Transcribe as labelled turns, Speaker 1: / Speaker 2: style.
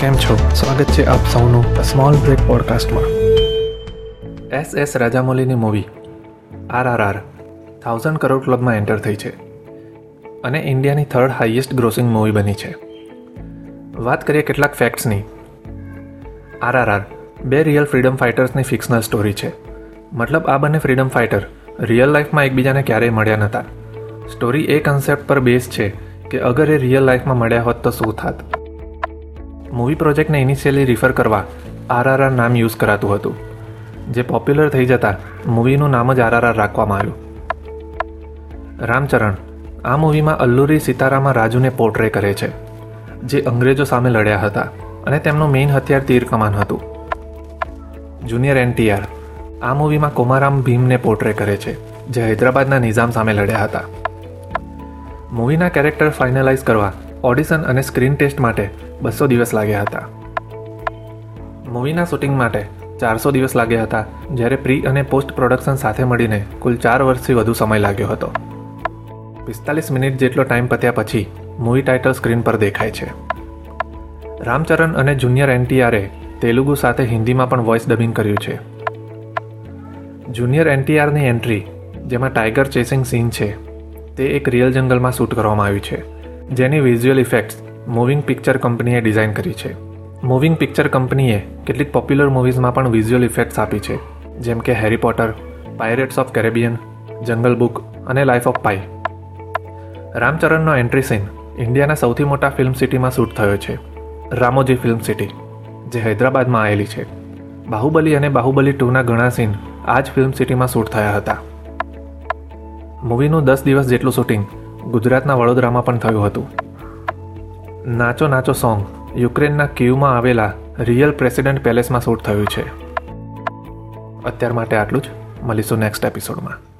Speaker 1: કેમ છો? સ્વાગત છે આપ સૌનું સ્મોલ બ્રેક પોડકાસ્ટમાં S S રાજામૌલીની movie R R R thousand crore ક્લબમાં એન્ટર થઈ છે. અને ઇન્ડિયાની થર્ડ હાઈએસ્ટ ગ્રોસિંગ મૂવી બની છે. વાત કરીએ કેટલાક ફેક્ટ્સની આર આર આર બે રિયલ ફ્રીડમ ફાઇટર્સની ફિક્શનલ સ્ટોરી છે. મતલબ આ બંને ફ્રીડમ ફાઇટર રિયલ લાઈફમાં એકબીજાને ક્યારેય મળ્યા નહોતા સ્ટોરી એ કન્સેપ્ટ પર બેઝ છે કે અગર એ રિયલ લાઈફમાં મળ્યા હોત તો શું થાત? મૂવી પ્રોજેક્ટને ઇનિશિયલી રિફર કરવા આરઆરઆર નામ યુઝ કરાતું હતું. જે પોપ્યુલર થઈ જતાં મૂવીનું નામ જ આરઆરઆર રાખવામાં આવ્યું. રામચરણ આ મૂવીમાં અલ્લુરી સીતારામા રાજુને પોર્ટ્રે કરે છે, જે અંગ્રેજો સામે લડ્યા હતા અને તેમનું મેઇન હથિયાર તીર કમાન હતું. જુનિયર એનટીઆર આ મૂવીમાં કોમારામ ભીમને પોર્ટ્રે કરે છે, જે હૈદરાબાદના નિઝામ સામે લડ્યા હતા. મૂવીના કેરેક્ટર ફાઇનલાઇઝ કરવા ઓડિશન અને સ્ક્રીન ટેસ્ટ માટે બસો દિવસ લાગ્યા હતા. મૂવીના શૂટિંગ માટે ચારસો દિવસ લાગ્યા હતા, જ્યારે પ્રી અને પોસ્ટ પ્રોડક્શન સાથે મળીને કુલ ચાર વર્ષથી વધુ સમય લાગ્યો હતો. પિસ્તાલીસ મિનિટ જેટલો ટાઈમ પત્યા પછી મૂવી ટાઇટલ સ્ક્રીન પર દેખાય છે. રામચરણ અને જુનિયર એનટીઆરે તેલુગુ સાથે હિન્દીમાં પણ વોઇસ ડબિંગ કર્યું છે. જુનિયર એનટીઆરની એન્ટ્રી જેમાં ટાઈગર ચેસિંગ સીન છે, તે એક રિયલ જંગલમાં શૂટ કરવામાં આવ્યું છે. જેની વિઝ્યુઅલ ઇફેક્ટ્સ મૂવિંગ પિક્ચર કંપનીએ ડિઝાઇન કરી છે. મૂવિંગ પિક્ચર કંપનીએ કેટલીક પોપ્યુલર મૂવીઝમાં પણ વિઝ્યુઅલ ઇફેક્ટ્સ આપી છે. જેમ કે Harry Potter Pirates of Caribbean Jungle Book અને લાઈફ ઓફ પાઈ રામચરણનો એન્ટ્રી સીન ઇન્ડિયાના સૌથી મોટા ફિલ્મ સિટીમાં શૂટ થયો છે. રામોજી ફિલ્મ સિટી જે હૈદરાબાદમાં આવેલી છે. બાહુબલી અને બાહુબલી ટુના ઘણા સીન આ જ ફિલ્મ સિટીમાં શૂટ થયા હતા. મૂવીનું દસ દિવસ જેટલું શૂટિંગ ગુજરાતના વડોદરામાં પણ થયું હતું. નાચો નાચો સોંગ યુક્રેનના કીવમાં આવેલા રિયલ પ્રેસિડેન્ટ પેલેસમાં શૂટ થયું છે. અત્યાર માટે આટલું જ. મળીશું નેક્સ્ટ એપિસોડમાં.